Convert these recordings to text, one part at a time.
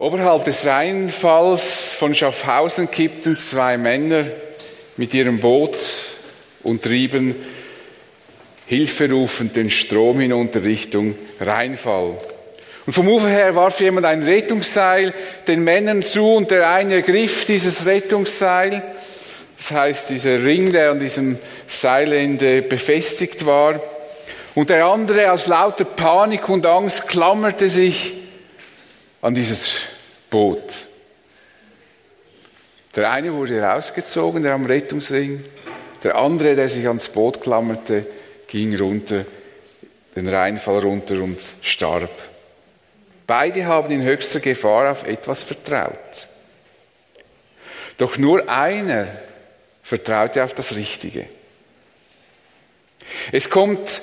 Oberhalb des Rheinfalls von Schaffhausen kippten zwei Männer mit ihrem Boot und trieben hilferufend den Strom hinunter Richtung Rheinfall. Und vom Ufer her warf jemand ein Rettungsseil den Männern zu und der eine ergriff dieses Rettungsseil. Das heißt, dieser Ring, der an diesem Seilende befestigt war. Und der andere aus lauter Panik und Angst klammerte sich an dieses Boot. Der eine wurde rausgezogen, der am Rettungsring. Der andere, der sich ans Boot klammerte, ging runter, den Rheinfall runter und starb. Beide haben in höchster Gefahr auf etwas vertraut. Doch nur einer vertraute auf das Richtige. Es kommt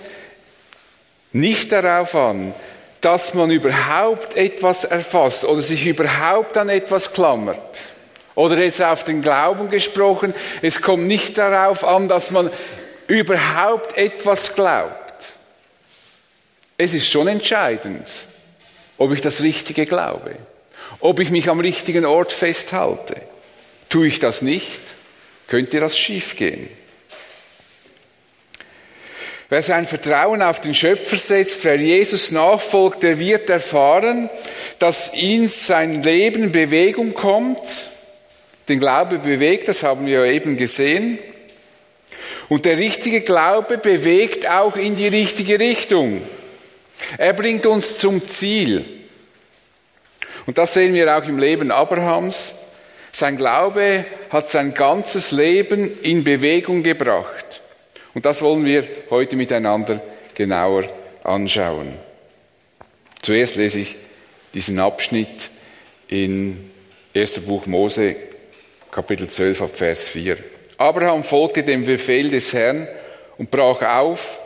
nicht darauf an, dass man überhaupt etwas erfasst oder sich überhaupt an etwas klammert. Oder jetzt auf den Glauben gesprochen, es kommt nicht darauf an, dass man überhaupt etwas glaubt. Es ist schon entscheidend, ob ich das Richtige glaube, ob ich mich am richtigen Ort festhalte. Tue ich das nicht, könnte das schiefgehen. Wer sein Vertrauen auf den Schöpfer setzt, wer Jesus nachfolgt, der wird erfahren, dass in sein Leben Bewegung kommt. Den Glaube bewegt, das haben wir eben gesehen. Und der richtige Glaube bewegt auch in die richtige Richtung. Er bringt uns zum Ziel. Und das sehen wir auch im Leben Abrahams. Sein Glaube hat sein ganzes Leben in Bewegung gebracht. Und das wollen wir heute miteinander genauer anschauen. Zuerst lese ich diesen Abschnitt in 1. Buch Mose, Kapitel 12, ab Vers 4. Abraham folgte dem Befehl des Herrn und brach auf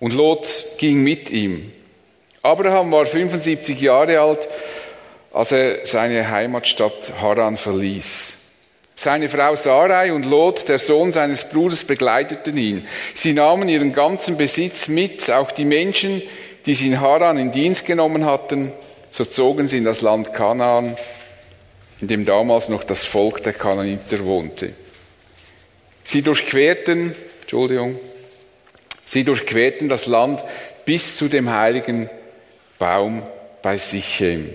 und Lot ging mit ihm. Abraham war 75 Jahre alt, als er seine Heimatstadt Haran verließ. Seine Frau Sarai und Lot, der Sohn seines Bruders, begleiteten ihn. Sie nahmen ihren ganzen Besitz mit, auch die Menschen, die sie in Haran in Dienst genommen hatten. So zogen sie in das Land Kanaan, in dem damals noch das Volk der Kanaaniter wohnte. Sie durchquerten, Entschuldigung, sie durchquerten das Land bis zu dem heiligen Baum bei Sichem.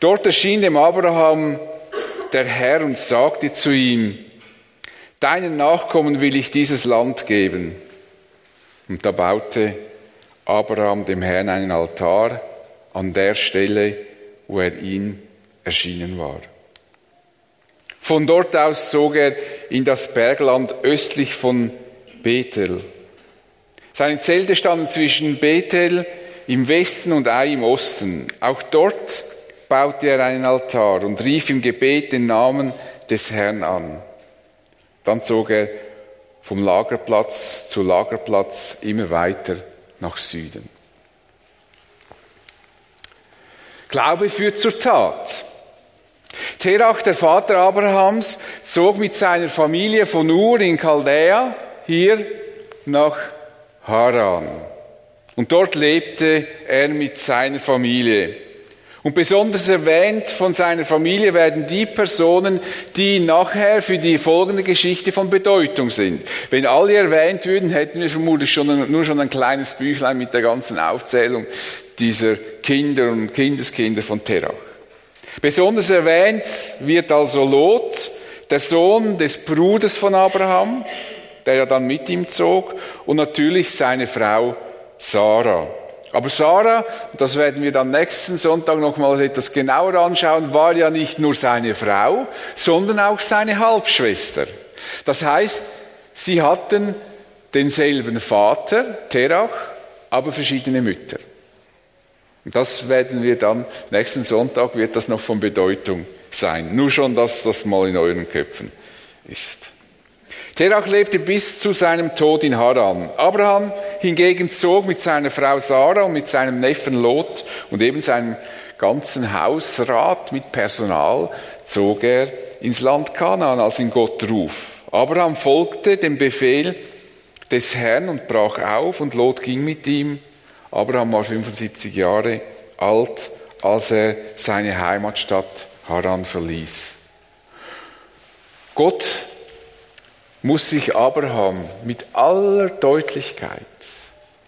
Dort erschien dem Abraham der Herr und sagte zu ihm, deinen Nachkommen will ich dieses Land geben. Und da baute Abraham dem Herrn einen Altar an der Stelle, wo er ihm erschienen war. Von dort aus zog er in das Bergland östlich von Bethel. Seine Zelte standen zwischen Bethel im Westen und Ai im Osten. Auch dort baute er einen Altar und rief im Gebet den Namen des Herrn an. Dann zog er vom Lagerplatz zu Lagerplatz immer weiter nach Süden. Glaube führt zur Tat. Terach, der Vater Abrahams, zog mit seiner Familie von Ur in Chaldea hier nach Haran. Und dort lebte er mit seiner Familie. Und besonders erwähnt von seiner Familie werden die Personen, die nachher für die folgende Geschichte von Bedeutung sind. Wenn alle erwähnt würden, hätten wir vermutlich schon, nur schon ein kleines Büchlein mit der ganzen Aufzählung dieser Kinder und Kindeskinder von Terach. Besonders erwähnt wird also Lot, der Sohn des Bruders von Abraham, der ja dann mit ihm zog, und natürlich seine Frau Sarah. Aber Sarah, das werden wir dann nächsten Sonntag nochmals etwas genauer anschauen, war ja nicht nur seine Frau, sondern auch seine Halbschwester. Das heißt, sie hatten denselben Vater, Terach, aber verschiedene Mütter. Und das werden wir dann, nächsten Sonntag wird das noch von Bedeutung sein. Nur schon, dass das mal in euren Köpfen ist. Terach lebte bis zu seinem Tod in Haran. Abraham hingegen zog mit seiner Frau Sarah und mit seinem Neffen Lot und eben seinem ganzen Hausrat mit Personal zog er ins Land Kanaan, als ihn Gott ruf. Abraham folgte dem Befehl des Herrn und brach auf und Lot ging mit ihm. Abraham war 75 Jahre alt, als er seine Heimatstadt Haran verließ. Gott muss sich Abraham mit aller Deutlichkeit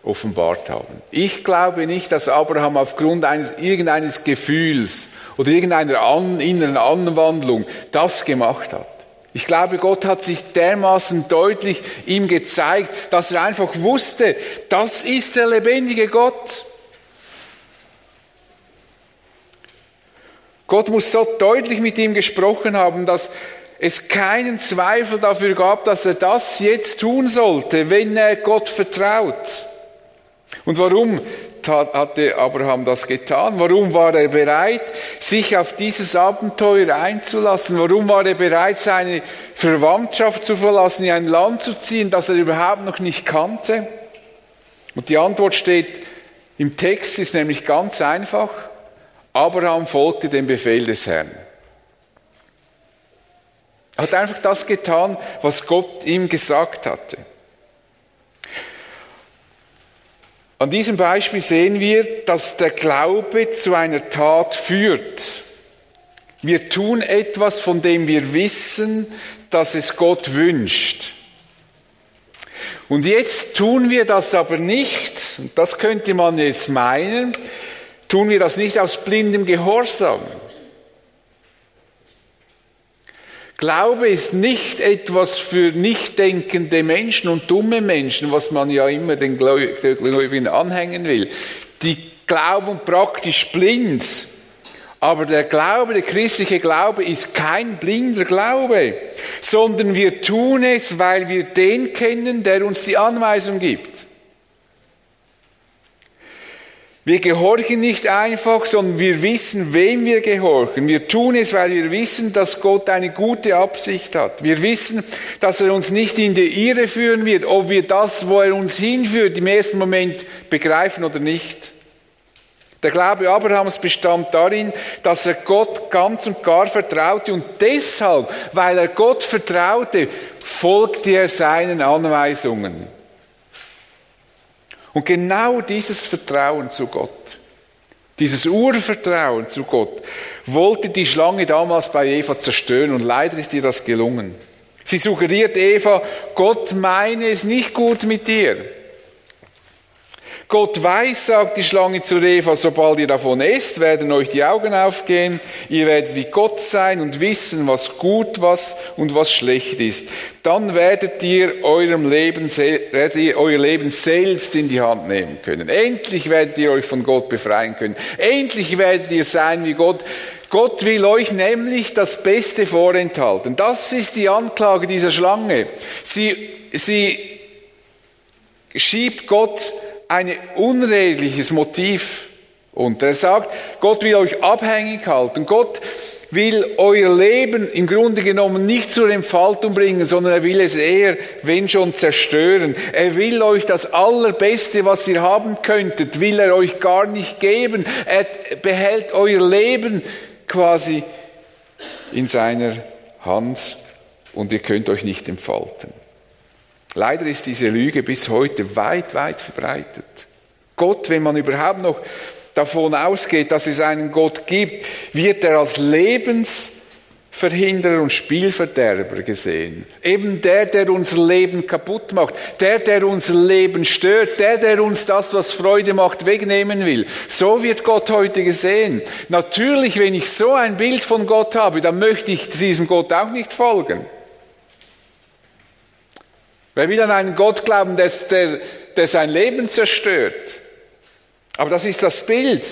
offenbart haben. Ich glaube nicht, dass Abraham aufgrund eines irgendeines Gefühls oder irgendeiner an, inneren Anwandlung das gemacht hat. Ich glaube, Gott hat sich dermaßen deutlich ihm gezeigt, dass er einfach wusste, das ist der lebendige Gott. Gott muss so deutlich mit ihm gesprochen haben, dass es keinen Zweifel dafür gab, dass er das jetzt tun sollte, wenn er Gott vertraut. Und warum hatte Abraham das getan? Warum war er bereit, sich auf dieses Abenteuer einzulassen? Warum war er bereit, seine Verwandtschaft zu verlassen, in ein Land zu ziehen, das er überhaupt noch nicht kannte? Und die Antwort steht im Text, ist nämlich ganz einfach. Abraham folgte dem Befehl des Herrn. Er hat einfach das getan, was Gott ihm gesagt hatte. An diesem Beispiel sehen wir, dass der Glaube zu einer Tat führt. Wir tun etwas, von dem wir wissen, dass es Gott wünscht. Und jetzt tun wir das aber nicht, das könnte man jetzt meinen, tun wir das nicht aus blindem Gehorsam. Glaube ist nicht etwas für nicht denkende Menschen und dumme Menschen, was man ja immer den Gläubigen anhängen will. Die glauben praktisch blind. Aber der Glaube, der christliche Glaube ist kein blinder Glaube, sondern wir tun es, weil wir den kennen, der uns die Anweisung gibt. Wir gehorchen nicht einfach, sondern wir wissen, wem wir gehorchen. Wir tun es, weil wir wissen, dass Gott eine gute Absicht hat. Wir wissen, dass er uns nicht in die Irre führen wird, ob wir das, wo er uns hinführt, im ersten Moment begreifen oder nicht. Der Glaube Abrahams bestand darin, dass er Gott ganz und gar vertraute und deshalb, weil er Gott vertraute, folgte er seinen Anweisungen. Und genau dieses Vertrauen zu Gott, dieses Urvertrauen zu Gott, wollte die Schlange damals bei Eva zerstören und leider ist ihr das gelungen. Sie suggeriert Eva, Gott meine es nicht gut mit dir. Gott weiß, sagt die Schlange zu Eva, sobald ihr davon esst, werden euch die Augen aufgehen, ihr werdet wie Gott sein und wissen, was gut was und was schlecht ist. Dann werdet ihr, eurem Leben, werdet ihr euer Leben selbst in die Hand nehmen können. Endlich werdet ihr euch von Gott befreien können. Endlich werdet ihr sein wie Gott. Gott will euch nämlich das Beste vorenthalten. Das ist die Anklage dieser Schlange. Sie, sie schiebt Gott ein unredliches Motiv und er sagt, Gott will euch abhängig halten. Gott will euer Leben im Grunde genommen nicht zur Entfaltung bringen, sondern er will es eher, wenn schon, zerstören. Er will euch das Allerbeste, was ihr haben könntet, will er euch gar nicht geben. Er behält euer Leben quasi in seiner Hand und ihr könnt euch nicht entfalten. Leider ist diese Lüge bis heute weit, weit verbreitet. Gott, wenn man überhaupt noch davon ausgeht, dass es einen Gott gibt, wird er als Lebensverhinderer und Spielverderber gesehen. Eben der, der unser Leben kaputt macht, der, der unser Leben stört, der, der uns das, was Freude macht, wegnehmen will. So wird Gott heute gesehen. Natürlich, wenn ich so ein Bild von Gott habe, dann möchte ich diesem Gott auch nicht folgen. Wer will an einen Gott glauben, der, der, der sein Leben zerstört? Aber das ist das Bild.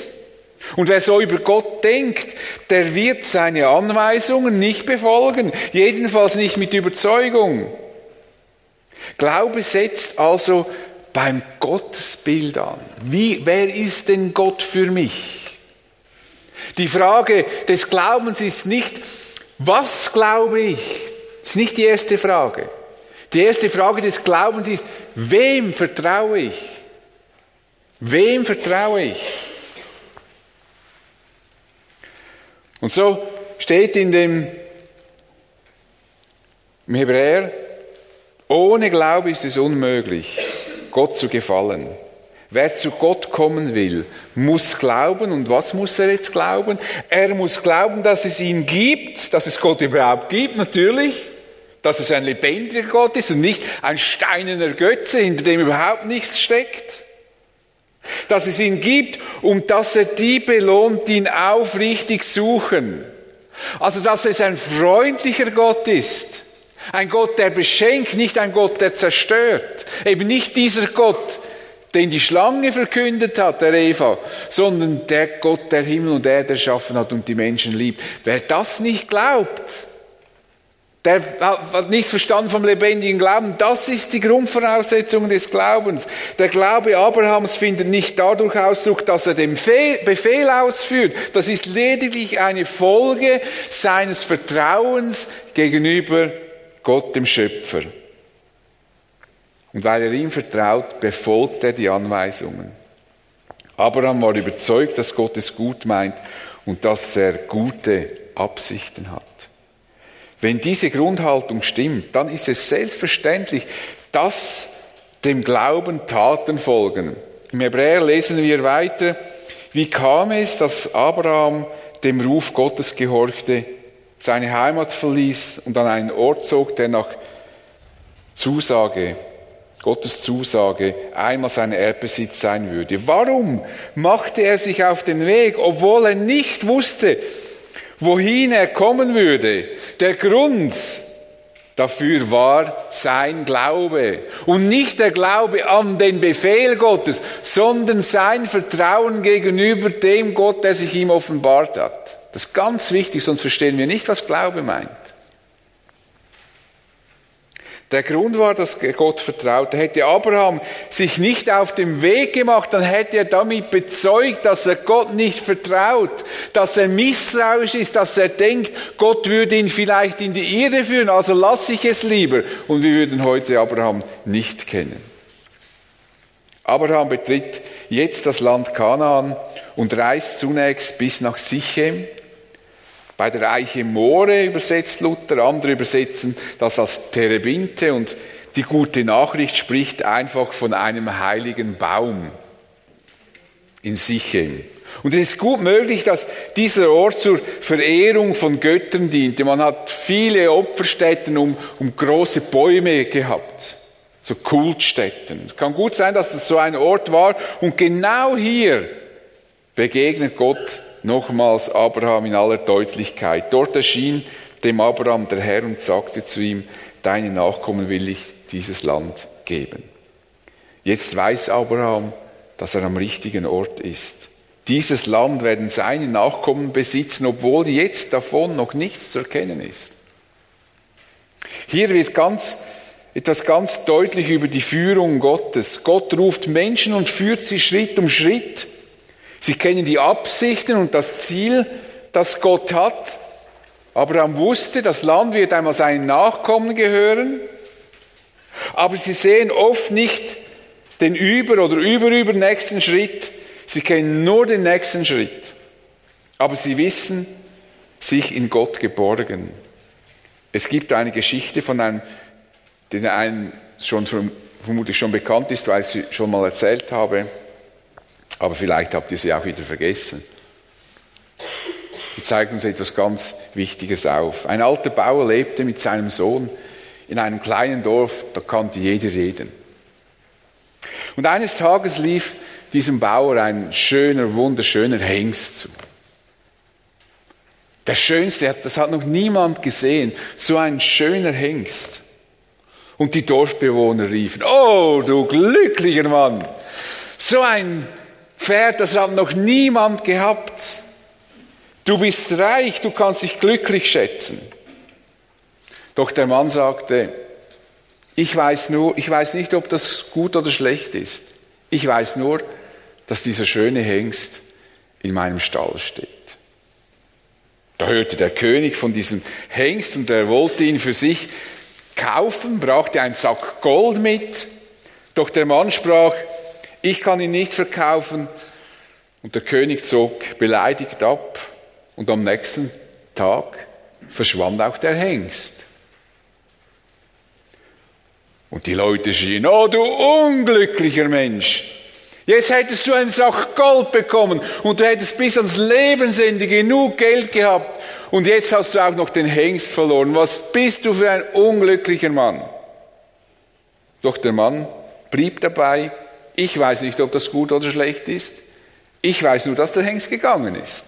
Und wer so über Gott denkt, der wird seine Anweisungen nicht befolgen, jedenfalls nicht mit Überzeugung. Glaube setzt also beim Gottesbild an. Wie, wer ist denn Gott für mich? Die Frage des Glaubens ist nicht, was glaube ich? Das ist nicht die erste Frage. Die erste Frage des Glaubens ist, wem vertraue ich? Wem vertraue ich? Und so steht in dem im Hebräer, ohne Glaube ist es unmöglich, Gott zu gefallen. Wer zu Gott kommen will, muss glauben. Und was muss er jetzt glauben? Er muss glauben, dass es ihn gibt, dass es Gott überhaupt gibt, natürlich. Dass es ein lebendiger Gott ist und nicht ein steinerner Götze, hinter dem überhaupt nichts steckt. Dass es ihn gibt und dass er die belohnt, die ihn aufrichtig suchen. Also, dass es ein freundlicher Gott ist. Ein Gott, der beschenkt, nicht ein Gott, der zerstört. Eben nicht dieser Gott, den die Schlange verkündet hat, der Eva, sondern der Gott, der Himmel und Erde erschaffen hat und die Menschen liebt. Wer das nicht glaubt, der hat nichts verstanden vom lebendigen Glauben. Das ist die Grundvoraussetzung des Glaubens. Der Glaube Abrahams findet nicht dadurch Ausdruck, dass er den Befehl ausführt. Das ist lediglich eine Folge seines Vertrauens gegenüber Gott, dem Schöpfer. Und weil er ihm vertraut, befolgt er die Anweisungen. Abraham war überzeugt, dass Gott es gut meint und dass er gute Absichten hat. Wenn diese Grundhaltung stimmt, dann ist es selbstverständlich, dass dem Glauben Taten folgen. Im Hebräer lesen wir weiter, wie kam es, dass Abraham dem Ruf Gottes gehorchte, seine Heimat verließ und an einen Ort zog, der nach Zusage Gottes Zusage einmal sein Erbesitz sein würde. Warum machte er sich auf den Weg, obwohl er nicht wusste, wohin er kommen würde? Der Grund dafür war sein Glaube. Und nicht der Glaube an den Befehl Gottes, sondern sein Vertrauen gegenüber dem Gott, der sich ihm offenbart hat. Das ist ganz wichtig, sonst verstehen wir nicht, was Glaube meint. Der Grund war, dass Gott vertraute. Hätte Abraham sich nicht auf den Weg gemacht, dann hätte er damit bezeugt, dass er Gott nicht vertraut, dass er misstrauisch ist, dass er denkt, Gott würde ihn vielleicht in die Irre führen, also lasse ich es lieber. Und wir würden heute Abraham nicht kennen. Abraham betritt jetzt das Land Kanaan und reist zunächst bis nach Sichem, bei der Eiche More übersetzt Luther, andere übersetzen das als Terebinte und die gute Nachricht spricht einfach von einem heiligen Baum in Sichem. Und es ist gut möglich, dass dieser Ort zur Verehrung von Göttern diente. Man hat viele Opferstätten um, um große Bäume gehabt, so Kultstätten. Es kann gut sein, dass das so ein Ort war und genau hier begegnet Gott nochmals Abraham in aller Deutlichkeit. Dort erschien dem Abraham der Herr und sagte zu ihm, deine Nachkommen will ich dieses Land geben. Jetzt weiß Abraham, dass er am richtigen Ort ist. Dieses Land werden seine Nachkommen besitzen, obwohl jetzt davon noch nichts zu erkennen ist. Hier wird ganz, etwas ganz deutlich über die Führung Gottes. Gott ruft Menschen und führt sie Schritt um Schritt Sie kennen die Absichten und das Ziel, das Gott hat. Abraham wusste, das Land wird einmal seinen Nachkommen gehören, aber sie sehen oft nicht den über- oder überübernächsten Schritt. Sie kennen nur den nächsten Schritt. Aber sie wissen, sich in Gott geborgen. Es gibt eine Geschichte von einem, den einem schon vermutlich schon bekannt ist, weil ich sie schon mal erzählt habe. Aber vielleicht habt ihr sie auch wieder vergessen. Sie zeigt uns etwas ganz Wichtiges auf. Ein alter Bauer lebte mit seinem Sohn in einem kleinen Dorf, da kannte jeder jeden. Und eines Tages lief diesem Bauer ein schöner, wunderschöner Hengst zu. Der schönste, das hat noch niemand gesehen, so ein schöner Hengst. Und die Dorfbewohner riefen, oh du glücklicher Mann, so ein Pferd, das hat noch niemand gehabt. Du bist reich, du kannst dich glücklich schätzen. Doch der Mann sagte, ich weiß nur, ich weiß nicht, ob das gut oder schlecht ist. Ich weiß nur, dass dieser schöne Hengst in meinem Stall steht. Da hörte der König von diesem Hengst und er wollte ihn für sich kaufen, brachte einen Sack Gold mit. Doch der Mann sprach, ich kann ihn nicht verkaufen. Und der König zog beleidigt ab und am nächsten Tag verschwand auch der Hengst. Und die Leute schrien, oh du unglücklicher Mensch, Jetzt hättest du einen Sach Gold bekommen und du hättest bis ans Lebensende genug Geld gehabt und jetzt hast du auch noch den Hengst verloren. Was bist du für ein unglücklicher Mann? Doch der Mann blieb dabei. Ich weiß nicht, ob das gut oder schlecht ist. Ich weiß nur, dass der Hengst gegangen ist.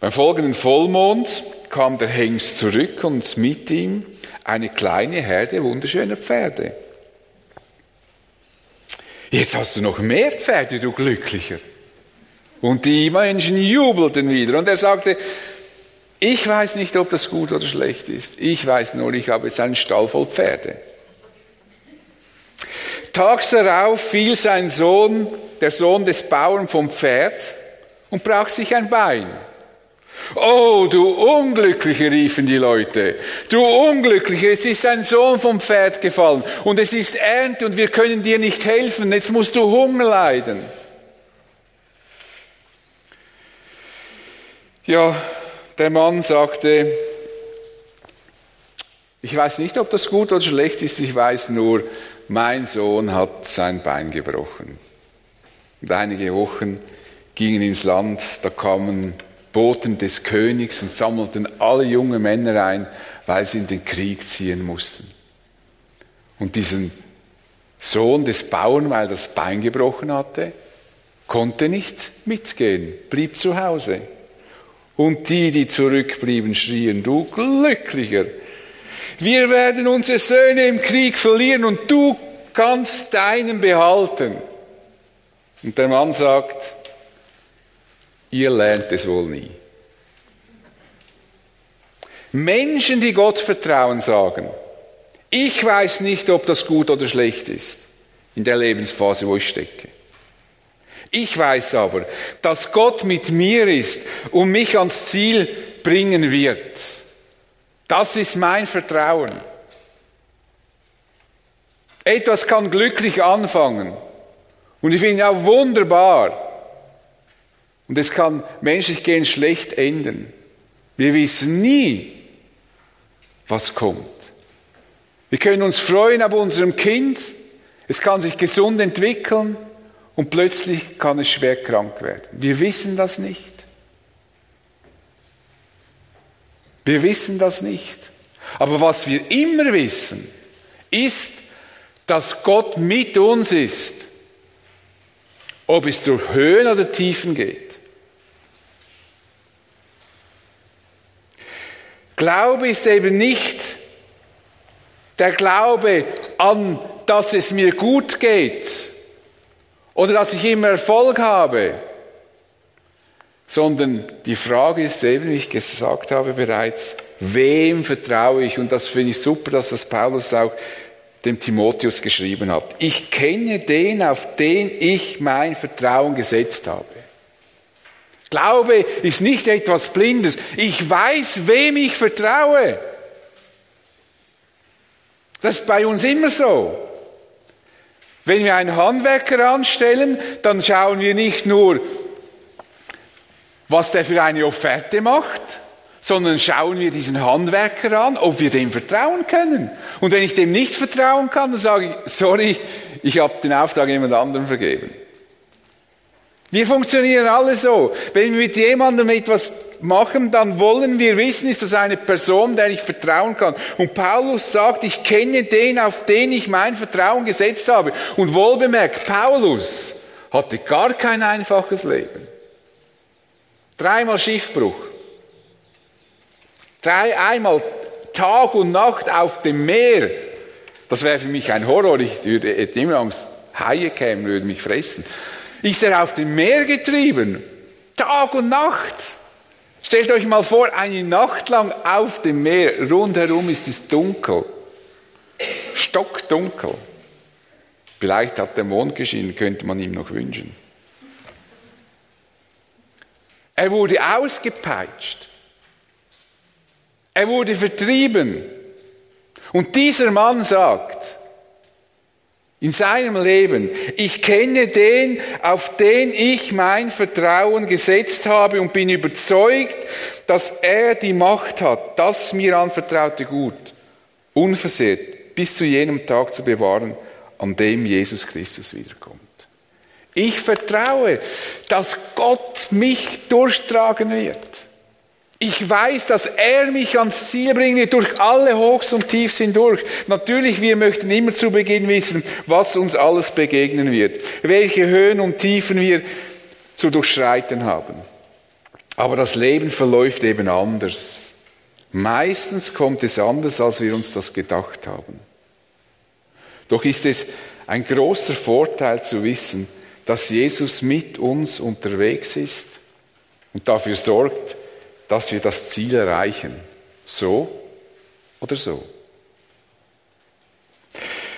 Beim folgenden Vollmond kam der Hengst zurück und mit ihm eine kleine Herde wunderschöner Pferde. Jetzt hast du noch mehr Pferde, du Glücklicher. Und die Menschen jubelten wieder. Und er sagte, ich weiß nicht, ob das gut oder schlecht ist. Ich weiß nur, ich habe jetzt einen Stall voll Pferde. Tags darauf fiel sein Sohn, der Sohn des Bauern, vom Pferd und brach sich ein Bein. Oh, du Unglückliche, riefen die Leute. Du Unglückliche, jetzt ist dein Sohn vom Pferd gefallen und es ist Ernte und wir können dir nicht helfen. Jetzt musst du Hunger leiden. Ja, der Mann sagte, ich weiß nicht, ob das gut oder schlecht ist, ich weiß nur, mein Sohn hat sein Bein gebrochen. Und einige Wochen gingen ins Land, da kamen Boten des Königs und sammelten alle junge Männer ein, weil sie in den Krieg ziehen mussten. Und diesen Sohn des Bauern, weil das Bein gebrochen hatte, konnte nicht mitgehen, blieb zu Hause. Und die, die zurückblieben, schrien, du Glücklicher, wir werden unsere Söhne im Krieg verlieren und du kannst deinen behalten. Und der Mann sagt, ihr lernt es wohl nie. Menschen, die Gott vertrauen, sagen, ich weiß nicht, ob das gut oder schlecht ist in der Lebensphase, wo ich stecke. Ich weiß aber, dass Gott mit mir ist und mich ans Ziel bringen wird. Das ist mein Vertrauen. Etwas kann glücklich anfangen. Und ich finde auch wunderbar, und es kann menschlich gehen schlecht enden. Wir wissen nie, was kommt. Wir können uns freuen ab unserem Kind. Es kann sich gesund entwickeln und plötzlich kann es schwer krank werden. Wir wissen das nicht. Wir wissen das nicht. Aber was wir immer wissen, ist, dass Gott mit uns ist, ob es durch Höhen oder Tiefen geht. Glaube ist eben nicht der Glaube an, dass es mir gut geht oder dass ich immer Erfolg habe, sondern die Frage ist eben, wie ich gesagt habe bereits, wem vertraue ich? Und das finde ich super, dass das Paulus auch dem Timotheus geschrieben hat. Ich kenne den, auf den ich mein Vertrauen gesetzt habe. Glaube ist nicht etwas Blindes. Ich weiß, wem ich vertraue. Das ist bei uns immer so. Wenn wir einen Handwerker anstellen, dann schauen wir nicht nur, was der für eine Offerte macht, sondern schauen wir diesen Handwerker an, ob wir dem vertrauen können. Und wenn ich dem nicht vertrauen kann, dann sage ich, sorry, ich habe den Auftrag jemand anderem vergeben. Wir funktionieren alle so. Wenn wir mit jemandem etwas machen, dann wollen wir wissen, ist das eine Person, der ich vertrauen kann. Und Paulus sagt, ich kenne den, auf den ich mein Vertrauen gesetzt habe. Und wohlbemerkt, Paulus hatte gar kein einfaches Leben. Dreimal Schiffbruch. Drei, einmal Tag und Nacht auf dem Meer. Das wäre für mich ein Horror. Ich würde immer Angst, Haie kämen, würden mich fressen ist er auf dem Meer getrieben. Tag und Nacht. Stellt euch mal vor, eine Nacht lang auf dem Meer. Rundherum ist es dunkel. Stockdunkel. Vielleicht hat der Mond geschienen, könnte man ihm noch wünschen. Er wurde ausgepeitscht. Er wurde vertrieben. Und dieser Mann sagt, in seinem Leben. Ich kenne den, auf den ich mein Vertrauen gesetzt habe und bin überzeugt, dass er die Macht hat, das mir anvertraute Gut unversehrt bis zu jenem Tag zu bewahren, an dem Jesus Christus wiederkommt. Ich vertraue, dass Gott mich durchtragen wird. Ich weiß, dass er mich ans Ziel wird, durch alle Hochs und Tiefs hindurch. Natürlich, wir möchten immer zu Beginn wissen, was uns alles begegnen wird, welche Höhen und Tiefen wir zu durchschreiten haben. Aber das Leben verläuft eben anders. Meistens kommt es anders, als wir uns das gedacht haben. Doch ist es ein großer Vorteil zu wissen, dass Jesus mit uns unterwegs ist und dafür sorgt, dass wir das Ziel erreichen. So oder so.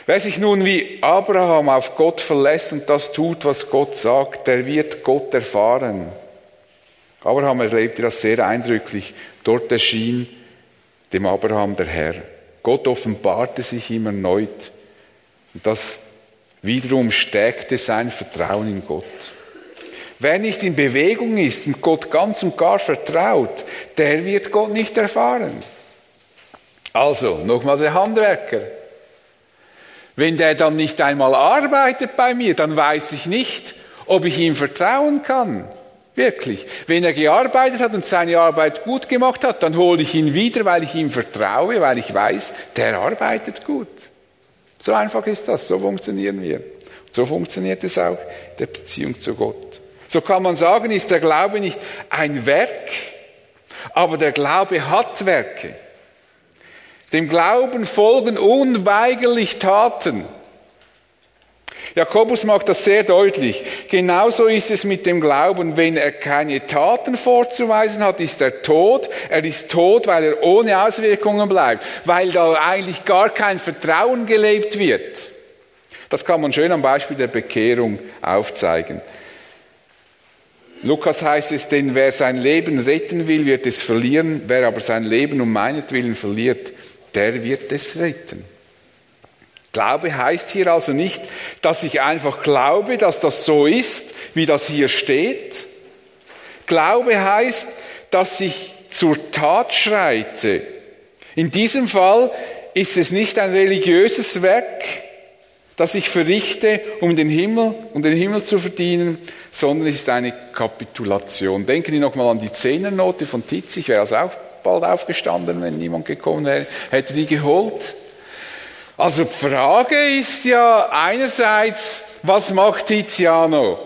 Wer sich nun wie Abraham auf Gott verlässt und das tut, was Gott sagt, der wird Gott erfahren. Abraham erlebte das sehr eindrücklich. Dort erschien dem Abraham der Herr. Gott offenbarte sich ihm erneut. Und das wiederum stärkte sein Vertrauen in Gott. Wer nicht in Bewegung ist und Gott ganz und gar vertraut, der wird Gott nicht erfahren. Also, nochmals der Handwerker. Wenn der dann nicht einmal arbeitet bei mir, dann weiß ich nicht, ob ich ihm vertrauen kann. Wirklich. Wenn er gearbeitet hat und seine Arbeit gut gemacht hat, dann hole ich ihn wieder, weil ich ihm vertraue, weil ich weiß, der arbeitet gut. So einfach ist das, so funktionieren wir. So funktioniert es auch in der Beziehung zu Gott. So kann man sagen, ist der Glaube nicht ein Werk, aber der Glaube hat Werke. Dem Glauben folgen unweigerlich Taten. Jakobus macht das sehr deutlich. Genauso ist es mit dem Glauben. Wenn er keine Taten vorzuweisen hat, ist er tot. Er ist tot, weil er ohne Auswirkungen bleibt, weil da eigentlich gar kein Vertrauen gelebt wird. Das kann man schön am Beispiel der Bekehrung aufzeigen. Lukas heißt es, denn wer sein Leben retten will, wird es verlieren, wer aber sein Leben um meinetwillen verliert, der wird es retten. Glaube heißt hier also nicht, dass ich einfach glaube, dass das so ist, wie das hier steht. Glaube heißt, dass ich zur Tat schreite. In diesem Fall ist es nicht ein religiöses Werk, das ich verrichte, um den Himmel, um den Himmel zu verdienen, sondern es ist eine Kapitulation. Denken Sie nochmal an die Zehnernote von Titz. Ich wäre also auch bald aufgestanden, wenn niemand gekommen wäre, hätte die geholt. Also Frage ist ja einerseits, was macht Tiziano?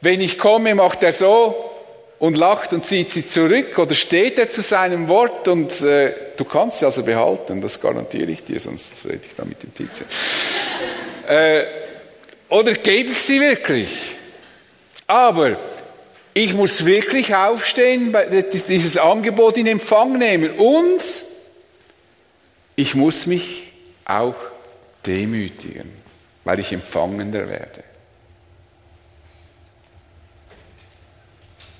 Wenn ich komme, macht er so und lacht und zieht sie zurück oder steht er zu seinem Wort und äh, du kannst sie also behalten, das garantiere ich dir, sonst rede ich da mit dem Tiziano. Äh, oder gebe ich sie wirklich? Aber ich muss wirklich aufstehen, dieses Angebot in Empfang nehmen und ich muss mich auch demütigen, weil ich empfangender werde.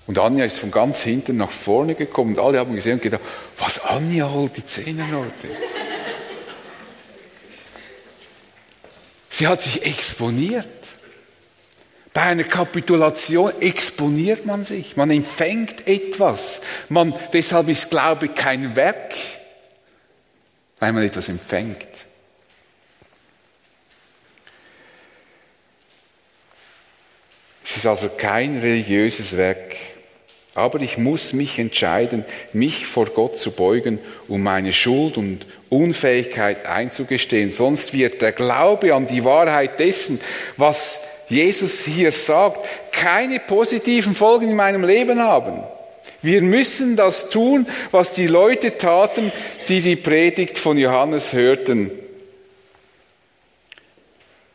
Und Anja ist von ganz hinten nach vorne gekommen und alle haben gesehen und gedacht, was Anja holt die Zehnernote. Sie hat sich exponiert. Bei einer Kapitulation exponiert man sich, man empfängt etwas. Man, deshalb ist Glaube kein Werk, weil man etwas empfängt. Es ist also kein religiöses Werk, aber ich muss mich entscheiden, mich vor Gott zu beugen, um meine Schuld und Unfähigkeit einzugestehen. Sonst wird der Glaube an die Wahrheit dessen, was Jesus hier sagt, keine positiven Folgen in meinem Leben haben. Wir müssen das tun, was die Leute taten, die die Predigt von Johannes hörten.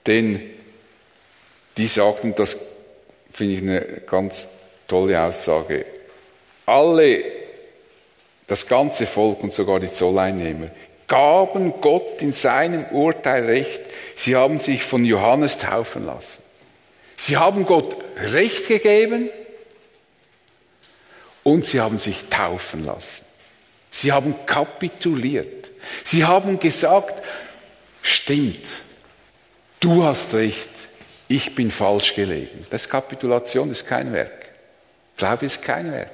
Denn die sagten, das finde ich eine ganz tolle Aussage. Alle, das ganze Volk und sogar die Zolleinnehmer, gaben Gott in seinem Urteil recht. Sie haben sich von Johannes taufen lassen. Sie haben Gott recht gegeben und sie haben sich taufen lassen. Sie haben kapituliert. Sie haben gesagt, stimmt, du hast recht, ich bin falsch gelegen. Das ist Kapitulation, das ist kein Werk. Glaube ist kein Werk.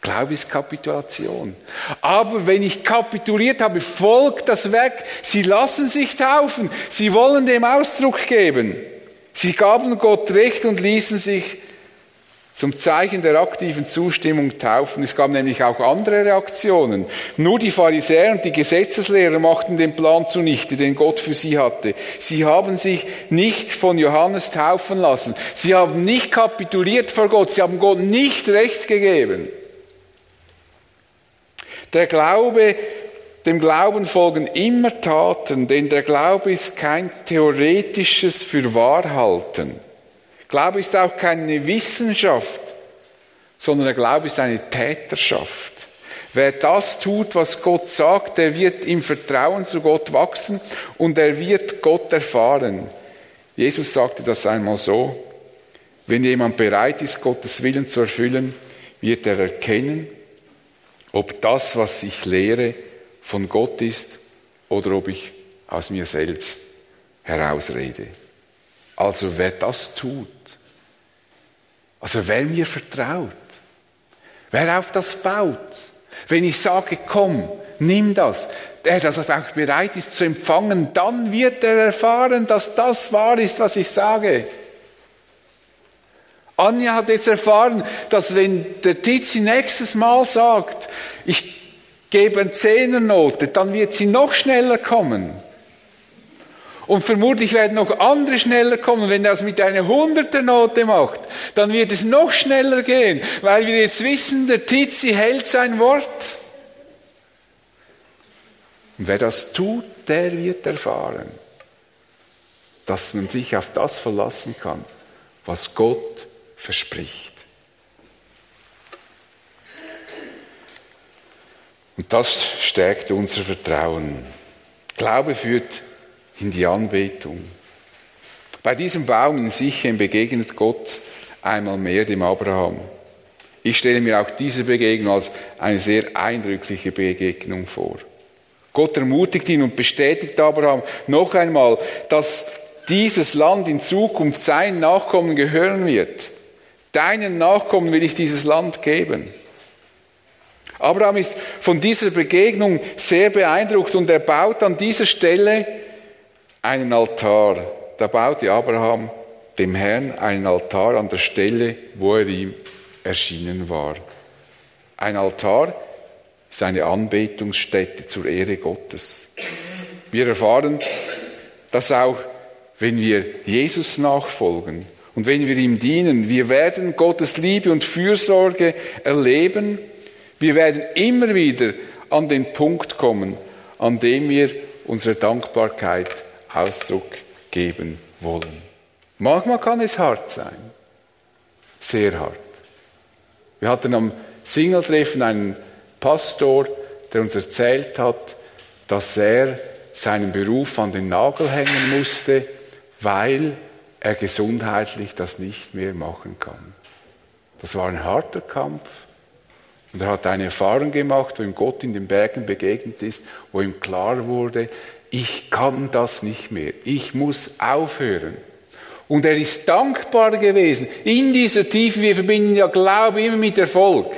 Glaube ist Kapitulation. Aber wenn ich kapituliert habe, folgt das weg. Sie lassen sich taufen. Sie wollen dem Ausdruck geben. Sie gaben Gott Recht und ließen sich zum Zeichen der aktiven Zustimmung taufen. Es gab nämlich auch andere Reaktionen. Nur die Pharisäer und die Gesetzeslehrer machten den Plan zunichte, den Gott für sie hatte. Sie haben sich nicht von Johannes taufen lassen. Sie haben nicht kapituliert vor Gott. Sie haben Gott nicht recht gegeben. Der Glaube, dem Glauben folgen immer Taten, denn der Glaube ist kein theoretisches Fürwahrhalten. Glaube ist auch keine Wissenschaft, sondern der Glaube ist eine Täterschaft. Wer das tut, was Gott sagt, der wird im Vertrauen zu Gott wachsen und er wird Gott erfahren. Jesus sagte das einmal so, wenn jemand bereit ist, Gottes Willen zu erfüllen, wird er erkennen, ob das, was ich lehre, von Gott ist oder ob ich aus mir selbst herausrede. Also wer das tut, also wer mir vertraut, wer auf das baut, wenn ich sage, komm, nimm das, der das auch bereit ist zu empfangen, dann wird er erfahren, dass das wahr ist, was ich sage. Anja hat jetzt erfahren, dass wenn der Tizi nächstes Mal sagt, ich gebe eine Zehnernote, dann wird sie noch schneller kommen. Und vermutlich werden noch andere schneller kommen. Wenn er das mit einer Hunderternote macht, dann wird es noch schneller gehen, weil wir jetzt wissen, der Tizi hält sein Wort. Und wer das tut, der wird erfahren, dass man sich auf das verlassen kann, was Gott verspricht. Und das stärkt unser Vertrauen. Glaube führt in die Anbetung. Bei diesem Baum in Sichem begegnet Gott einmal mehr dem Abraham. Ich stelle mir auch diese Begegnung als eine sehr eindrückliche Begegnung vor. Gott ermutigt ihn und bestätigt Abraham noch einmal, dass dieses Land in Zukunft seinen Nachkommen gehören wird. Deinen Nachkommen will ich dieses Land geben. Abraham ist von dieser Begegnung sehr beeindruckt und er baut an dieser Stelle einen Altar. Da baute Abraham dem Herrn einen Altar an der Stelle, wo er ihm erschienen war. Ein Altar ist eine Anbetungsstätte zur Ehre Gottes. Wir erfahren, dass auch wenn wir Jesus nachfolgen und wenn wir ihm dienen, wir werden Gottes Liebe und Fürsorge erleben. Wir werden immer wieder an den Punkt kommen, an dem wir unsere Dankbarkeit Ausdruck geben wollen. Manchmal kann es hart sein, sehr hart. Wir hatten am Singeltreffen einen Pastor, der uns erzählt hat, dass er seinen Beruf an den Nagel hängen musste, weil er gesundheitlich das nicht mehr machen kann. Das war ein harter Kampf. Und er hat eine Erfahrung gemacht, wo ihm Gott in den Bergen begegnet ist, wo ihm klar wurde, ich kann das nicht mehr, ich muss aufhören. Und er ist dankbar gewesen in dieser Tiefe. Wir verbinden ja Glaube immer mit Erfolg.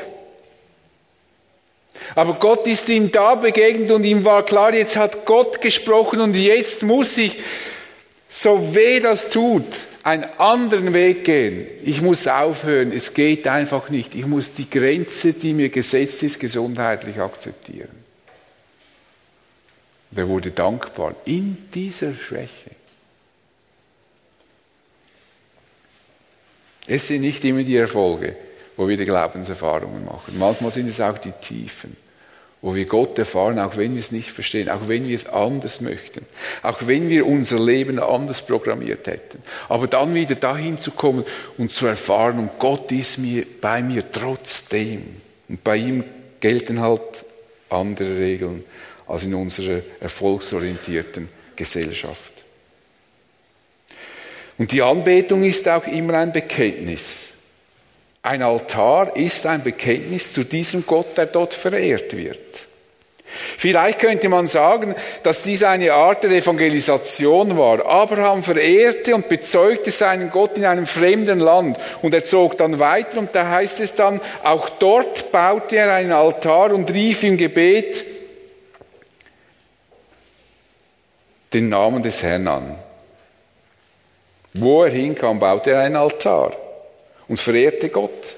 Aber Gott ist ihm da begegnet und ihm war klar, jetzt hat Gott gesprochen und jetzt muss ich, so weh das tut, einen anderen Weg gehen. Ich muss aufhören, es geht einfach nicht. Ich muss die Grenze, die mir gesetzt ist, gesundheitlich akzeptieren. Und er wurde dankbar in dieser Schwäche. Es sind nicht immer die Erfolge, wo wir die Glaubenserfahrungen machen. Manchmal sind es auch die Tiefen, wo wir Gott erfahren, auch wenn wir es nicht verstehen, auch wenn wir es anders möchten, auch wenn wir unser Leben anders programmiert hätten. Aber dann wieder dahin zu kommen und zu erfahren, und Gott ist mir bei mir trotzdem. Und bei ihm gelten halt andere Regeln als in unserer erfolgsorientierten Gesellschaft. Und die Anbetung ist auch immer ein Bekenntnis. Ein Altar ist ein Bekenntnis zu diesem Gott, der dort verehrt wird. Vielleicht könnte man sagen, dass dies eine Art der Evangelisation war. Abraham verehrte und bezeugte seinen Gott in einem fremden Land und er zog dann weiter und da heißt es dann, auch dort baute er einen Altar und rief im Gebet den Namen des Herrn an. Wo er hinkam, baute er einen Altar und verehrte Gott.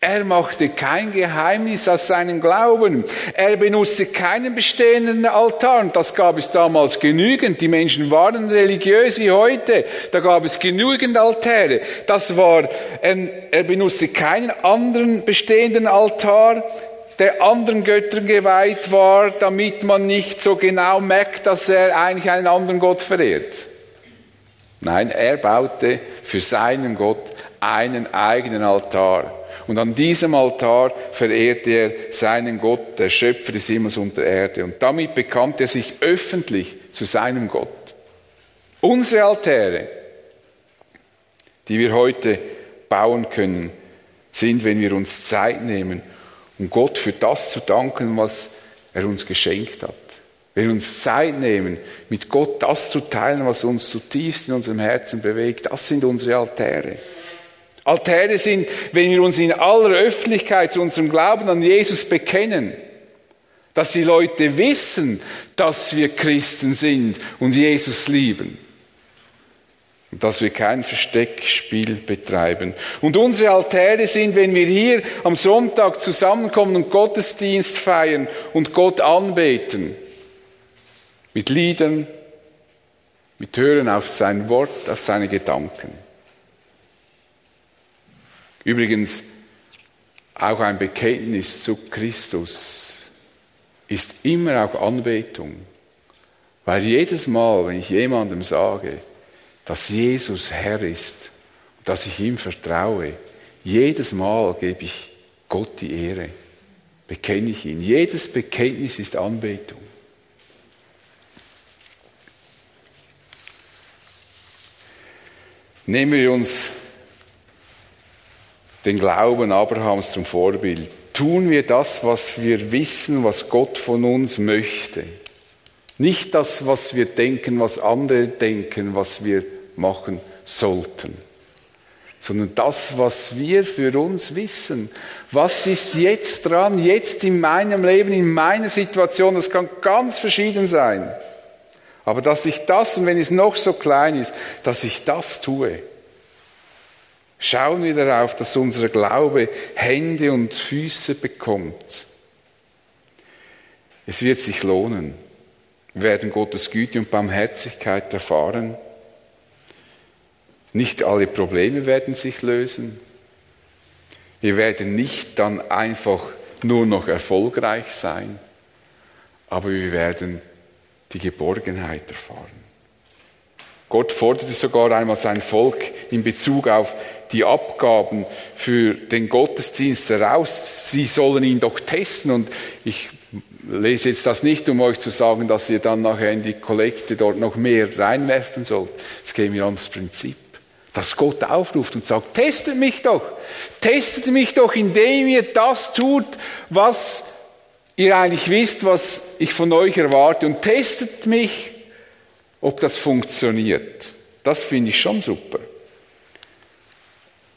Er machte kein Geheimnis aus seinem Glauben. Er benutzte keinen bestehenden Altar. Und das gab es damals genügend. Die Menschen waren religiös wie heute. Da gab es genügend Altäre. Das war, ähm, er benutzte keinen anderen bestehenden Altar der anderen Göttern geweiht war, damit man nicht so genau merkt, dass er eigentlich einen anderen Gott verehrt. Nein, er baute für seinen Gott einen eigenen Altar. Und an diesem Altar verehrte er seinen Gott, der Schöpfer des Himmels und der Erde. Und damit bekannte er sich öffentlich zu seinem Gott. Unsere Altäre, die wir heute bauen können, sind, wenn wir uns Zeit nehmen, um Gott für das zu danken, was er uns geschenkt hat. Wenn wir uns Zeit nehmen, mit Gott das zu teilen, was uns zutiefst in unserem Herzen bewegt, das sind unsere Altäre. Altäre sind, wenn wir uns in aller Öffentlichkeit zu unserem Glauben an Jesus bekennen, dass die Leute wissen, dass wir Christen sind und Jesus lieben. Und dass wir kein Versteckspiel betreiben. Und unsere Altäre sind, wenn wir hier am Sonntag zusammenkommen und Gottesdienst feiern und Gott anbeten. Mit Liedern, mit Hören auf sein Wort, auf seine Gedanken. Übrigens, auch ein Bekenntnis zu Christus ist immer auch Anbetung. Weil jedes Mal, wenn ich jemandem sage, dass Jesus Herr ist und dass ich ihm vertraue, jedes Mal gebe ich Gott die Ehre, bekenne ich ihn. Jedes Bekenntnis ist Anbetung. Nehmen wir uns den Glauben Abrahams zum Vorbild. Tun wir das, was wir wissen, was Gott von uns möchte. Nicht das, was wir denken, was andere denken, was wir machen sollten, sondern das, was wir für uns wissen. Was ist jetzt dran, jetzt in meinem Leben, in meiner Situation? Das kann ganz verschieden sein. Aber dass ich das, und wenn es noch so klein ist, dass ich das tue. Schauen wir darauf, dass unser Glaube Hände und Füße bekommt. Es wird sich lohnen. Wir werden Gottes Güte und Barmherzigkeit erfahren. Nicht alle Probleme werden sich lösen. Wir werden nicht dann einfach nur noch erfolgreich sein, aber wir werden die Geborgenheit erfahren. Gott forderte sogar einmal sein Volk in Bezug auf die Abgaben für den Gottesdienst heraus. Sie sollen ihn doch testen. Und ich lese jetzt das nicht, um euch zu sagen, dass ihr dann nachher in die Kollekte dort noch mehr reinwerfen sollt. Es geht mir ums Prinzip. Dass Gott aufruft und sagt, testet mich doch. Testet mich doch, indem ihr das tut, was ihr eigentlich wisst, was ich von euch erwarte. Und testet mich, ob das funktioniert. Das finde ich schon super.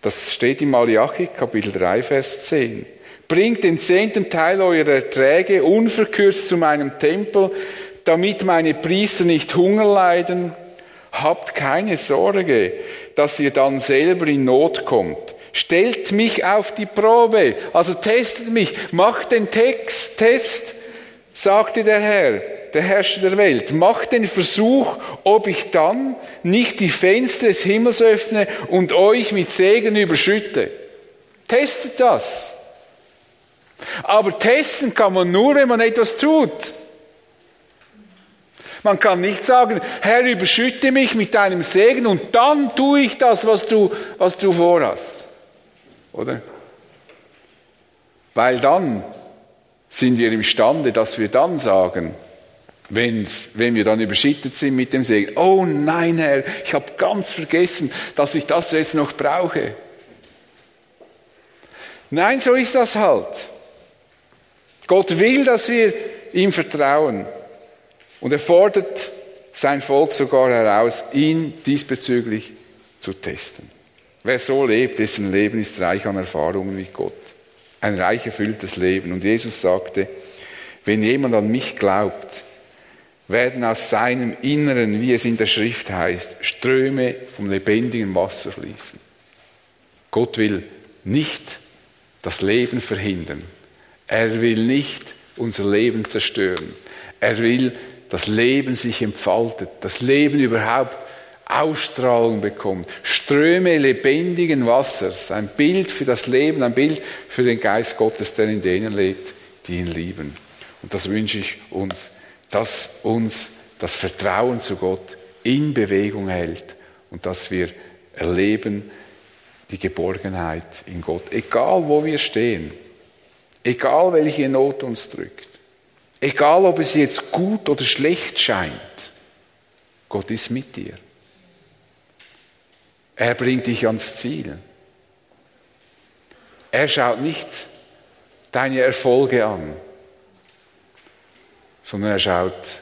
Das steht im Malachi Kapitel 3, Vers 10. Bringt den zehnten Teil eurer Erträge unverkürzt zu meinem Tempel, damit meine Priester nicht Hunger leiden. Habt keine Sorge, dass ihr dann selber in Not kommt. Stellt mich auf die Probe, also testet mich, macht den Text, Test, sagte der Herr der Herrscher der Welt, macht den Versuch, ob ich dann nicht die Fenster des Himmels öffne und euch mit Segen überschütte. Testet das. Aber testen kann man nur, wenn man etwas tut. Man kann nicht sagen, Herr, überschütte mich mit deinem Segen und dann tue ich das, was du, was du vorhast. Oder? Weil dann sind wir imstande, dass wir dann sagen, wenn, wenn wir dann überschüttet sind mit dem Segen. Oh nein, Herr, ich habe ganz vergessen, dass ich das jetzt noch brauche. Nein, so ist das halt. Gott will, dass wir ihm vertrauen. Und er fordert sein Volk sogar heraus, ihn diesbezüglich zu testen. Wer so lebt, dessen Leben ist reich an Erfahrungen mit Gott. Ein reich erfülltes Leben. Und Jesus sagte, wenn jemand an mich glaubt, werden aus seinem Inneren, wie es in der Schrift heißt, Ströme vom lebendigen Wasser fließen. Gott will nicht das Leben verhindern. Er will nicht unser Leben zerstören. Er will, dass Leben sich entfaltet, das Leben überhaupt Ausstrahlung bekommt. Ströme lebendigen Wassers, ein Bild für das Leben, ein Bild für den Geist Gottes, der in denen lebt, die ihn lieben. Und das wünsche ich uns, dass uns das Vertrauen zu Gott in Bewegung hält und dass wir erleben die Geborgenheit in Gott, egal wo wir stehen, egal welche Not uns drückt, egal ob es jetzt gut oder schlecht scheint, Gott ist mit dir. Er bringt dich ans Ziel. Er schaut nicht deine Erfolge an, sondern er schaut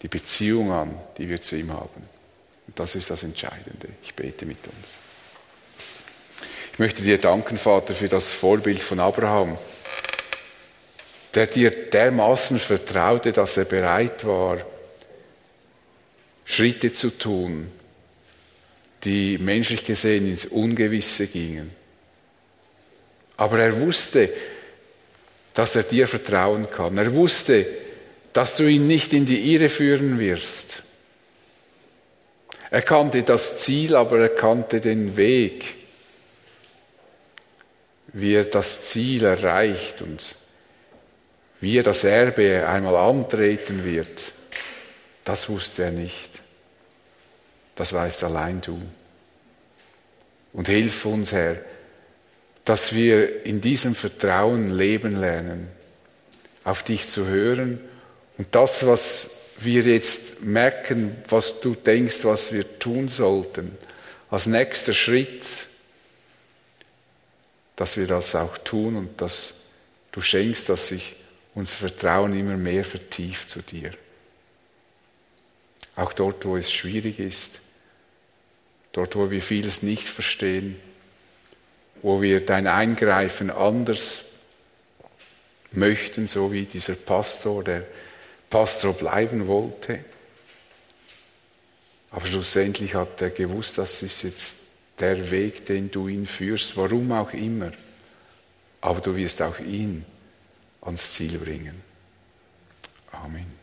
die Beziehung an, die wir zu ihm haben. Und das ist das Entscheidende. Ich bete mit uns. Ich möchte dir danken, Vater, für das Vorbild von Abraham, der dir dermaßen vertraute, dass er bereit war, Schritte zu tun, die menschlich gesehen ins Ungewisse gingen. Aber er wusste, dass er dir vertrauen kann. Er wusste, dass du ihn nicht in die Irre führen wirst. Er kannte das Ziel, aber er kannte den Weg, wie er das Ziel erreicht und wie er das Erbe einmal antreten wird. Das wusste er nicht. Das weißt allein du. Und hilf uns, Herr, dass wir in diesem Vertrauen leben lernen, auf dich zu hören und das, was wir jetzt merken, was du denkst, was wir tun sollten, als nächster Schritt, dass wir das auch tun und dass du schenkst, dass sich unser Vertrauen immer mehr vertieft zu dir. Auch dort, wo es schwierig ist, dort, wo wir vieles nicht verstehen, wo wir dein Eingreifen anders möchten, so wie dieser Pastor, der Pastor bleiben wollte. Aber schlussendlich hat er gewusst, das ist jetzt der Weg, den du ihn führst, warum auch immer. Aber du wirst auch ihn ans Ziel bringen. Amen.